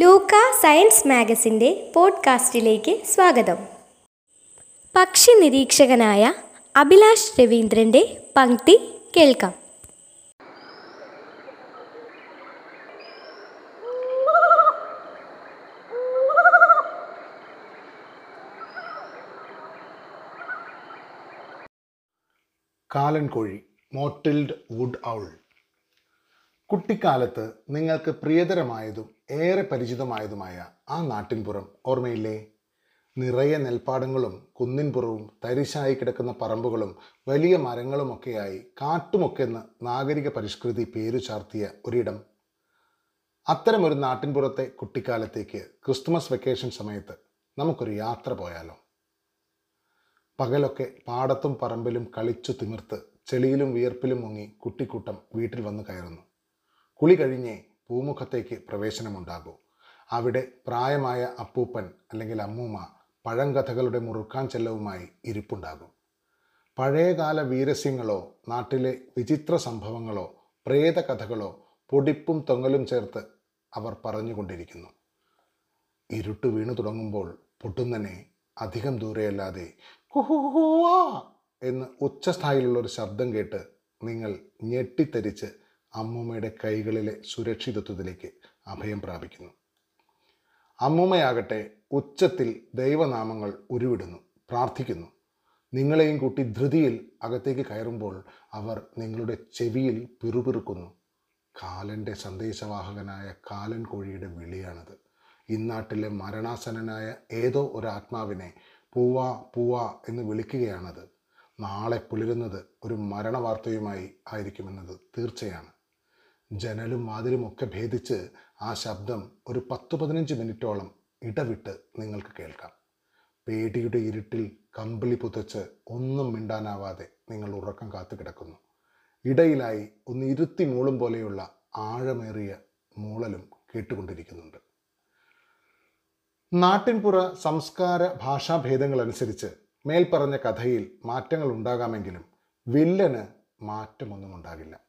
ലൂക്ക science മാഗസിന്റെ പോഡ്കാസ്റ്റിലേക്ക് സ്വാഗതം. പക്ഷി നിരീക്ഷകനായ അഭിലാഷ് രവീന്ദ്രന്റെ പങ്ക്തി കേൾക്കാം. കാലൻ കോഴി മോട്ടിൽഡ് വുഡ് ഔൾ. കുട്ടിക്കാലത്ത് നിങ്ങൾക്ക് പ്രിയതരമായതും ഏറെ പരിചിതമായതുമായ ആ നാട്ടിൻപുറം ഓർമ്മയില്ലേ? നിറയെ നെൽപ്പാടങ്ങളും കുന്നിൻപുറവും തരിശായി കിടക്കുന്ന പറമ്പുകളും വലിയ മരങ്ങളുമൊക്കെയായി കാട്ടുമൊക്കെന്ന് നാഗരിക പരിഷ്കൃതി പേരു ചാർത്തിയ ഒരിടം. അത്തരമൊരു നാട്ടിൻപുറത്തെ കുട്ടിക്കാലത്തേക്ക് ക്രിസ്തുമസ് വെക്കേഷൻ സമയത്ത് നമുക്കൊരു യാത്ര പോയാലോ? പകലൊക്കെ പാടത്തും പറമ്പിലും കളിച്ചു തിമിർത്ത് ചെളിയിലും വിയർപ്പിലും മുങ്ങി കുട്ടിക്കൂട്ടം വീട്ടിൽ വന്ന് കയറുന്നു. കുളി കഴിഞ്ഞേ പൂമുഖത്തേക്ക് പ്രവേശനമുണ്ടാകൂ. അവിടെ പ്രായമായ അപ്പൂപ്പൻ അല്ലെങ്കിൽ അമ്മൂമ്മ പഴങ്കഥകളുടെ മുറുക്കാൻ ചെല്ലവുമായി ഇരിപ്പുണ്ടാകും. പഴയകാല വീരസ്യങ്ങളോ നാട്ടിലെ വിചിത്ര സംഭവങ്ങളോ പ്രേതകഥകളോ പൊടിപ്പും തൊങ്ങലും ചേർത്ത് അവർ പറഞ്ഞുകൊണ്ടിരിക്കുന്നു. ഇരുട്ട് വീണു തുടങ്ങുമ്പോൾ പൊട്ടുന്നനെ അധികം ദൂരെയല്ലാതെ എന്ന് ഉച്ചസ്ഥായിലുള്ള ഒരു ശബ്ദം കേട്ട് നിങ്ങൾ ഞെട്ടിത്തരിച്ച് അമ്മൂമ്മയുടെ കൈകളിലെ സുരക്ഷിതത്വത്തിലേക്ക് അഭയം പ്രാപിക്കുന്നു. അമ്മൂമ്മയാകട്ടെ ഉച്ചത്തിൽ ദൈവനാമങ്ങൾ ഉരുവിടുന്നു പ്രാർത്ഥിക്കുന്നു. നിങ്ങളെയും കൂട്ടി ധൃതിയിൽ അകത്തേക്ക് കയറുമ്പോൾ അവർ നിങ്ങളുടെ ചെവിയിൽ പിറുപിറുക്കുന്നു. കാലന്റെ സന്ദേശവാഹകനായ കാലൻ കോഴിയുടെ വിളിയാണത്. ഇന്നാട്ടിലെ മരണാസനനായ ഏതോ ഒരു ആത്മാവിനെ പൂവാ പൂവാ എന്ന് വിളിക്കുകയാണത്. നാളെ പുലരുന്നത് ഒരു മരണവാർത്തയുമായി ആയിരിക്കുമെന്നത് തീർച്ചയാണ്. ജനലും വാതിലും ഒക്കെ ഭേദിച്ച് ആ ശബ്ദം ഒരു പത്ത് പതിനഞ്ച് മിനിറ്റോളം ഇടവിട്ട് നിങ്ങൾക്ക് കേൾക്കാം. പേടിയുടെ ഇരുട്ടിൽ കമ്പിളി പുതച്ച് ഒന്നും മിണ്ടാനാവാതെ നിങ്ങൾ ഉറക്കം കാത്തു കിടക്കുന്നു. ഇടയിലായി ഒന്ന് ഇരുത്തി മൂളും പോലെയുള്ള ആഴമേറിയ മൂളലും കേട്ടുകൊണ്ടിരിക്കുന്നുണ്ട്. നാട്ടിൻപുറ സംസ്കാര ഭാഷാഭേദങ്ങൾ അനുസരിച്ച് മേൽപ്പറഞ്ഞ കഥയിൽ മാറ്റങ്ങൾ ഉണ്ടാകാമെങ്കിലും വില്ലന് മാറ്റമൊന്നും ഉണ്ടാകില്ല.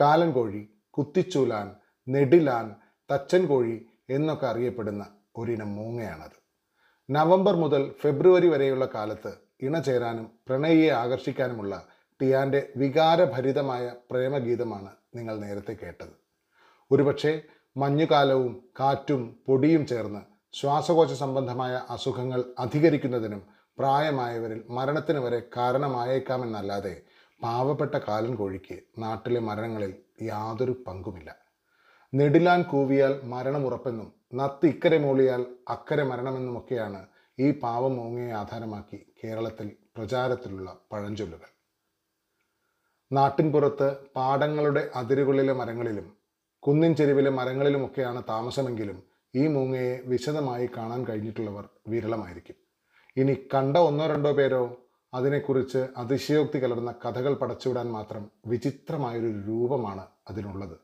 കാലൻ കോഴി കുത്തിച്ചൂലാൻ നെടിലാൻ തച്ചൻ കോഴി എന്നൊക്കെ അറിയപ്പെടുന്ന ഒരിനം മൂങ്ങയാണത്. നവംബർ മുതൽ ഫെബ്രുവരി വരെയുള്ള കാലത്ത് ഇണചേരാനും പ്രണയിയെ ആകർഷിക്കാനുമുള്ള ടിയാന്റെ വികാരഭരിതമായ പ്രേമഗീതമാണ് നിങ്ങൾ നേരത്തെ കേട്ടത്. ഒരുപക്ഷെ മഞ്ഞുകാലവും കാറ്റും പൊടിയും ചേർന്ന് ശ്വാസകോശ സംബന്ധമായ അസുഖങ്ങൾ അധികരിക്കുന്നതിനും പ്രായമായവരിൽ മരണത്തിന് വരെ കാരണമായേക്കാമെന്നല്ലാതെ പാവപ്പെട്ട കാലൻ കോഴിക്ക് നാട്ടിലെ മരണങ്ങളിൽ യാതൊരു പങ്കുമില്ല. നെടിലാൻ കൂവിയാൽ മരണമുറപ്പെന്നും നത്ത് ഇക്കരെ മൂളിയാൽ അക്കരെ മരണമെന്നുമൊക്കെയാണ് ഈ പാവം മൂങ്ങയെ ആധാരമാക്കി കേരളത്തിൽ പ്രചാരത്തിലുള്ള പഴഞ്ചൊല്ലുകൾ. നാട്ടിൻപുറത്ത് പാടങ്ങളുടെ അതിരുകളിലെ മരങ്ങളിലും കുന്നിൻ ചെരുവിലെ മരങ്ങളിലുമൊക്കെയാണ് താമസമെങ്കിലും ഈ മൂങ്ങയെ വിശദമായി കാണാൻ കഴിഞ്ഞിട്ടുള്ളവർ വിരളമായിരിക്കും. ഇനി കണ്ട ഒന്നോ രണ്ടോ പേരോ അതിനെക്കുറിച്ച് അതിശയോക്തി കലർന്ന കഥകൾ പടച്ചുവിടാൻ മാത്രം വിചിത്രമായൊരു രൂപമാണ് അതിനുള്ളത്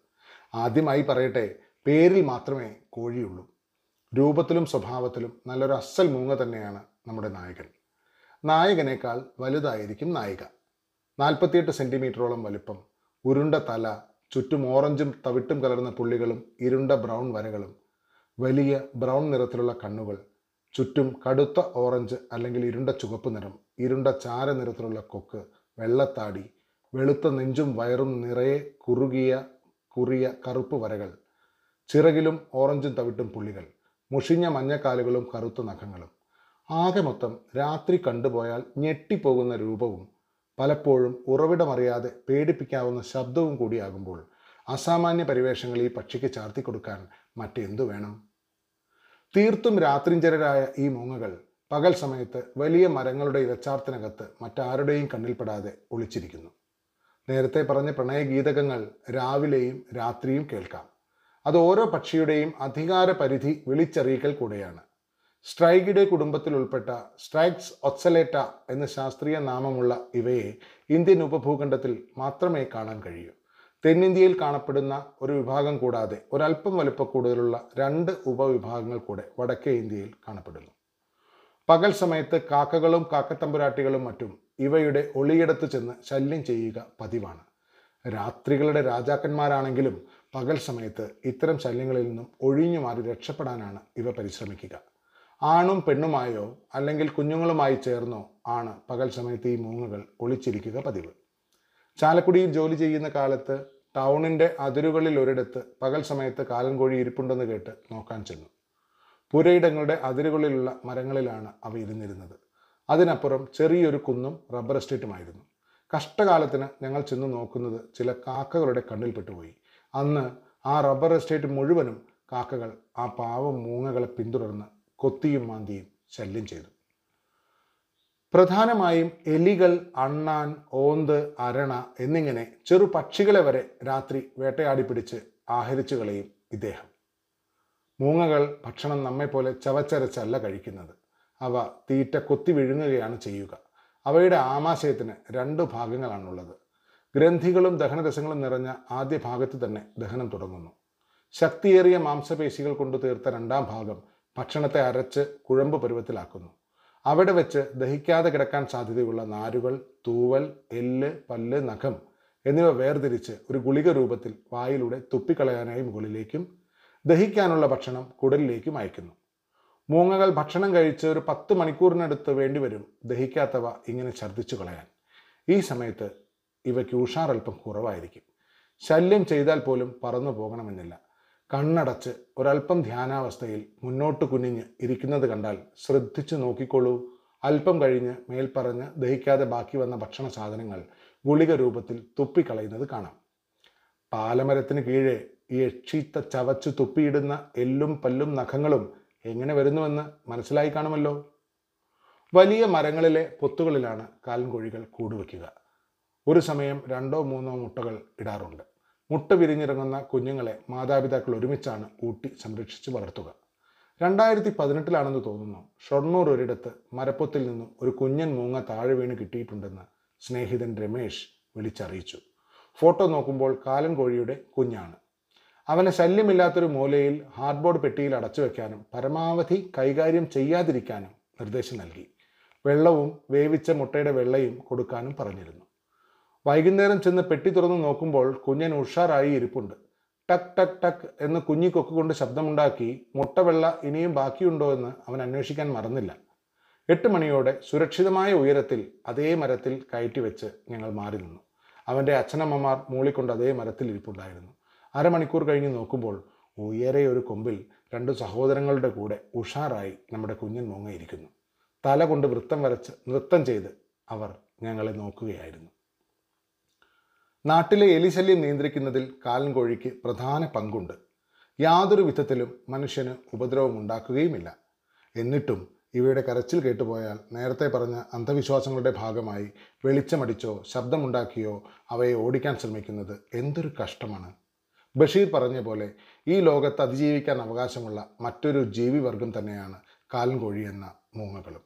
ആദ്യമായി പറയട്ടെ പേരിൽ മാത്രമേ കോഴിയുള്ളൂ. രൂപത്തിലും സ്വഭാവത്തിലും നല്ലൊരു അസൽ മൂങ്ങ തന്നെയാണ് നമ്മുടെ നായകൻ. നായകനേക്കാൾ വലുതായിരിക്കും നായിക. നാൽപ്പത്തിയെട്ട് സെന്റിമീറ്ററോളം വലിപ്പം ഉരുണ്ട തല ചുറ്റും ഓറഞ്ചും തവിട്ടും കലർന്ന പുള്ളികളും ഇരുണ്ട ബ്രൗൺ വരകളും വലിയ ബ്രൗൺ നിറത്തിലുള്ള കണ്ണുകൾ ചുറ്റും കടുത്ത ഓറഞ്ച് അല്ലെങ്കിൽ ഇരുണ്ട ചുവപ്പ് നിറം ഇരുണ്ട ചാരനിറത്തിലുള്ള കൊക്ക് വെള്ളത്താടി വെളുത്ത നെഞ്ചും വയറും നിറയെ കുറുകിയ കുറിയ കറുപ്പ് വരകൾ ചിറകിലും ഓറഞ്ചും തവിട്ടും പുള്ളികൾ മുഷിഞ്ഞ മഞ്ഞക്കാലുകളും കറുത്ത നഖങ്ങളും. ആകെ മൊത്തം രാത്രി കണ്ടുപോയാൽ ഞെട്ടിപ്പോകുന്ന രൂപവും പലപ്പോഴും ഉറവിടമറിയാതെ പേടിപ്പിക്കാവുന്ന ശബ്ദവും കൂടിയാകുമ്പോൾ അസാമാന്യ പരിവേഷങ്ങൾ ഈ പക്ഷിക്ക് ചാർത്തി കൊടുക്കാൻ മറ്റെന്തു വേണം? തീർത്തും രാത്രിഞ്ചരരായ ഈ മൂങ്ങകൾ പകൽ സമയത്ത് വലിയ മരങ്ങളുടെ ഇരച്ചാർത്തിനകത്ത് മറ്റാരുടെയും കണ്ണിൽപ്പെടാതെ ഒളിച്ചിരിക്കുന്നു. നേരത്തെ പറഞ്ഞ പ്രണയഗീതകങ്ങൾ രാവിലെയും രാത്രിയും കേൾക്കാം. അത് ഓരോ പക്ഷിയുടെയും അധികാര പരിധി വിളിച്ചറിയിക്കൽ കൂടെയാണ്. സ്ട്രൈഗിഡെ കുടുംബത്തിൽ ഉൾപ്പെട്ട സ്ട്രൈക്സ് ഒത്സലേറ്റ എന്ന ശാസ്ത്രീയ നാമമുള്ള ഇവയെ ഇന്ത്യൻ ഉപഭൂഖണ്ഡത്തിൽ മാത്രമേ കാണാൻ കഴിയൂ. തെന്നിന്ത്യയിൽ കാണപ്പെടുന്ന ഒരു വിഭാഗം കൂടാതെ ഒരല്പം വലുപ്പക്കൂടുതലുള്ള രണ്ട് ഉപവിഭാഗങ്ങൾ കൂടെ വടക്കേ ഇന്ത്യയിൽ കാണപ്പെടുന്നു. പകൽ സമയത്ത് കാക്കകളും കാക്കത്തമ്പുരാട്ടികളും മറ്റും ഇവയുടെ ഒളിയിടത്ത് ചെന്ന് ശല്യം ചെയ്യുക പതിവാണ്. രാത്രികളുടെ രാജാക്കന്മാരാണെങ്കിലും പകൽ സമയത്ത് ഇത്തരം ശല്യങ്ങളിൽ നിന്നും ഒഴിഞ്ഞു മാറി രക്ഷപ്പെടാനാണ് ഇവ പരിശ്രമിക്കുക. ആണും പെണ്ണുമായോ അല്ലെങ്കിൽ കുഞ്ഞുങ്ങളുമായി ചേർന്നോ ആണ് പകൽ സമയത്ത് ഈ മൂങ്ങകൾ ഒളിച്ചിരിക്കുക പതിവ്. ചാലക്കുടിയിൽ ജോലി ചെയ്യുന്ന കാലത്ത് ടൗണിന്റെ അതിരുകളിൽ ഒരിടത്ത് പകൽ സമയത്ത് കാലൻകോഴി ഇരിപ്പുണ്ടെന്ന് കേട്ട് നോക്കാൻ ചെന്നു. പുരയിടങ്ങളുടെ അതിരുകളിലുള്ള മരങ്ങളിലാണ് അവ ഇരുന്നിരുന്നത്. അതിനപ്പുറം ചെറിയൊരു കുന്നും റബ്ബർ എസ്റ്റേറ്റുമായിരുന്നു കഷ്ടകാലത്തിന് ഞങ്ങൾ ചെന്ന് നോക്കുന്നത് ചില കാക്കകളുടെ കണ്ണിൽപ്പെട്ടുപോയി അന്ന് ആ റബ്ബർ എസ്റ്റേറ്റ് മുഴുവനും കാക്കകൾ ആ പാവം മൂങ്ങകളെ പിന്തുടർന്ന് കൊത്തിയും മാന്തിയും ശല്യം ചെയ്തു. പ്രധാനമായും എലികൾ അണ്ണാൻ ഓന്ത് അരണ എന്നിങ്ങനെ ചെറു പക്ഷികളെ വരെ രാത്രി വേട്ടയാടി പിടിച്ച് ആഹരിച്ചു കളയും ഇദ്ദേഹം. മൂങ്ങകൾ ഭക്ഷണം നമ്മെപ്പോലെ ചവച്ചരച്ചല്ല കഴിക്കുന്നത്. അവ തീറ്റ കൊത്തി വിഴുങ്ങുകയാണ് ചെയ്യുക. അവയുടെ ആമാശയത്തിന് രണ്ട് ഭാഗങ്ങളാണുള്ളത്. ഗ്രന്ഥികളും ദഹനരസങ്ങളും നിറഞ്ഞ ആദ്യ ഭാഗത്ത് തന്നെ ദഹനം തുടങ്ങുന്നു. ശക്തിയേറിയ മാംസപേശികൾ കൊണ്ട് തീർത്ത രണ്ടാം ഭാഗം ഭക്ഷണത്തെ അരച്ച് കുഴമ്പ് പരുവത്തിലാക്കുന്നു. അവിടെ വെച്ച് ദഹിക്കാതെ കിടക്കാൻ സാധ്യതയുള്ള നാരുകൾ തൂവൽ എല്ല് പല്ല് നഖം എന്നിവ വേർതിരിച്ച് ഒരു ഗുളിക രൂപത്തിൽ വായിലൂടെ തുപ്പിക്കളയാനായി മുകളിലേക്കും ദഹിക്കാനുള്ള ഭക്ഷണം കുടലിലേക്കും അയക്കുന്നു. മൂങ്ങകൾ ഭക്ഷണം കഴിച്ച് ഒരു പത്ത് മണിക്കൂറിനടുത്ത് വേണ്ടിവരും ദഹിക്കാത്തവ ഇങ്ങനെ ഛർദ്ദിച്ചു കളയാൻ. ഈ സമയത്ത് ഇവയ്ക്ക് ഉഷാർ അല്പം കുറവായിരിക്കും. ശല്യം ചെയ്താൽ പോലും പറന്നു പോകണമെന്നില്ല. കണ്ണടച്ച് ഒരല്പം ധ്യാനാവസ്ഥയിൽ മുന്നോട്ട് കുനിഞ്ഞ് ഇരിക്കുന്നത് കണ്ടാൽ ശ്രദ്ധിച്ചു നോക്കിക്കൊള്ളൂ. അല്പം കഴിഞ്ഞ് മേൽപ്പറഞ്ഞ് ദഹിക്കാതെ ബാക്കി വന്ന ഭക്ഷണ സാധനങ്ങൾ ഗുളിക രൂപത്തിൽ തുപ്പിക്കളയുന്നത് കാണാം. പാലമരത്തിന് കീഴെ യക്ഷീത്ത ചവച്ചു തുപ്പിയിടുന്ന എല്ലും പല്ലും നഖങ്ങളും എങ്ങനെ വരുന്നുവെന്ന് മനസ്സിലായി കാണുമല്ലോ? വലിയ മരങ്ങളിലെ പൊത്തുകളിലാണ് കാലൻകോഴികൾ കൂടുവെക്കുക. ഒരു സമയം രണ്ടോ മൂന്നോ മുട്ടകൾ ഇടാറുണ്ട്. മുട്ട വിരിഞ്ഞിറങ്ങുന്ന കുഞ്ഞുങ്ങളെ മാതാപിതാക്കൾ ഒരുമിച്ചാണ് ഊട്ടി സംരക്ഷിച്ച് വളർത്തുക. രണ്ടായിരത്തി പതിനെട്ടിലാണെന്ന് തോന്നുന്നു ഷൊർണൂർ ഒരിടത്ത് മരപ്പൊത്തിൽ നിന്നും ഒരു കുഞ്ഞൻ മൂങ്ങ താഴെ വീണ് കിട്ടിയിട്ടുണ്ടെന്ന് സ്നേഹിതൻ രമേശ് വിളിച്ചറിയിച്ചു. ഫോട്ടോ നോക്കുമ്പോൾ കാലൻ കോഴിയുടെ കുഞ്ഞാണ്. അവനെ ശല്യമില്ലാത്തൊരു മൂലയിൽ ഹാർഡ്ബോർഡ് പെട്ടിയിൽ അടച്ചു വെക്കാനും പരമാവധി കൈകാര്യം ചെയ്യാതിരിക്കാനും നിർദ്ദേശം നൽകി. വെള്ളവും വേവിച്ച മുട്ടയുടെ വെള്ളയും കൊടുക്കാനും പറഞ്ഞിരുന്നു. വൈകുന്നേരം ചെന്ന് പെട്ടി തുറന്ന് നോക്കുമ്പോൾ കുഞ്ഞൻ ഉഷാറായി ഇരിപ്പുണ്ട്. ടക് ടക് ടക് എന്ന് കുഞ്ഞി കൊക്കുകൊണ്ട് ശബ്ദമുണ്ടാക്കി മുട്ടവെള്ള ഇനിയും ബാക്കിയുണ്ടോ എന്ന് അവൻ അന്വേഷിക്കാൻ മറന്നില്ല. എട്ട് മണിയോടെ സുരക്ഷിതമായ ഉയരത്തിൽ അതേ മരത്തിൽ കയറ്റി വെച്ച് ഞങ്ങൾ മാറി നിന്നു. അവന്റെ അച്ഛനമ്മമാർ മൂളിക്കൊണ്ട് അതേ മരത്തിൽ ഇരിപ്പുണ്ടായിരുന്നു. അരമണിക്കൂർ കഴിഞ്ഞ് നോക്കുമ്പോൾ ഉയരെ ഒരു കൊമ്പിൽ രണ്ട് സഹോദരങ്ങളുടെ കൂടെ ഉഷാറായി നമ്മുടെ കുഞ്ഞൻ മുങ്ങയിരിക്കുന്നു. തല കൊണ്ട് വൃത്തം വരച്ച് നൃത്തം ചെയ്ത് അവർ ഞങ്ങളെ നോക്കുകയായിരുന്നു. നാട്ടിലെ എലിശല്യം നിയന്ത്രിക്കുന്നതിൽ കാലൻകോഴിക്ക് പ്രധാന പങ്കുണ്ട്. യാതൊരു വിധത്തിലും മനുഷ്യന് ഉപദ്രവം ഉണ്ടാക്കുകയുമില്ല എന്നിട്ടും ഇവയുടെ കരച്ചിൽ കേട്ടുപോയാൽ നേരത്തെ പറഞ്ഞ അന്ധവിശ്വാസങ്ങളുടെ ഭാഗമായി വെളിച്ചമടിച്ചോ ശബ്ദമുണ്ടാക്കിയോ അവയെ ഓടിക്കാൻ ശ്രമിക്കുന്നത് എന്തൊരു കഷ്ടമാണ്. ബഷീർ പറഞ്ഞ പോലെ ഈ ലോകത്ത് അതിജീവിക്കാൻ അവകാശമുള്ള മറ്റൊരു ജീവിവർഗം തന്നെയാണ് കാലൻ കോഴി എന്ന മൂങ്ങകളും.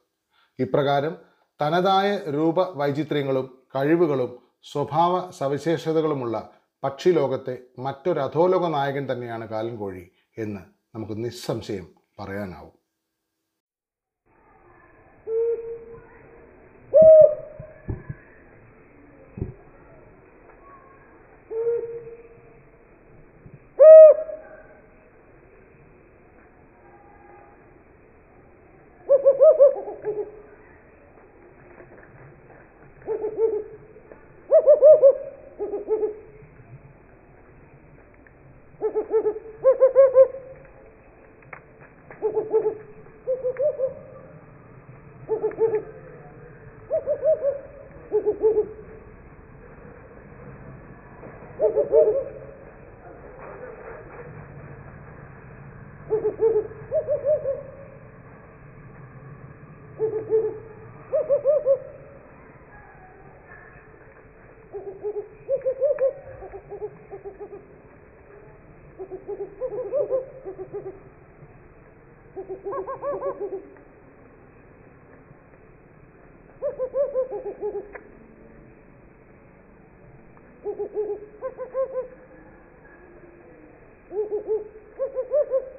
ഇപ്രകാരം തനതായ രൂപ വൈചിത്ര്യങ്ങളും കഴിവുകളും സ്വഭാവ സവിശേഷതകളുമുള്ള പക്ഷി ലോകത്തെ മറ്റൊരു അധോലോക നായകൻ തന്നെയാണ് കാലൻ കോഴി എന്ന് നമുക്ക് നിസ്സംശയം പറയാനാവും. Ha ha ha ha!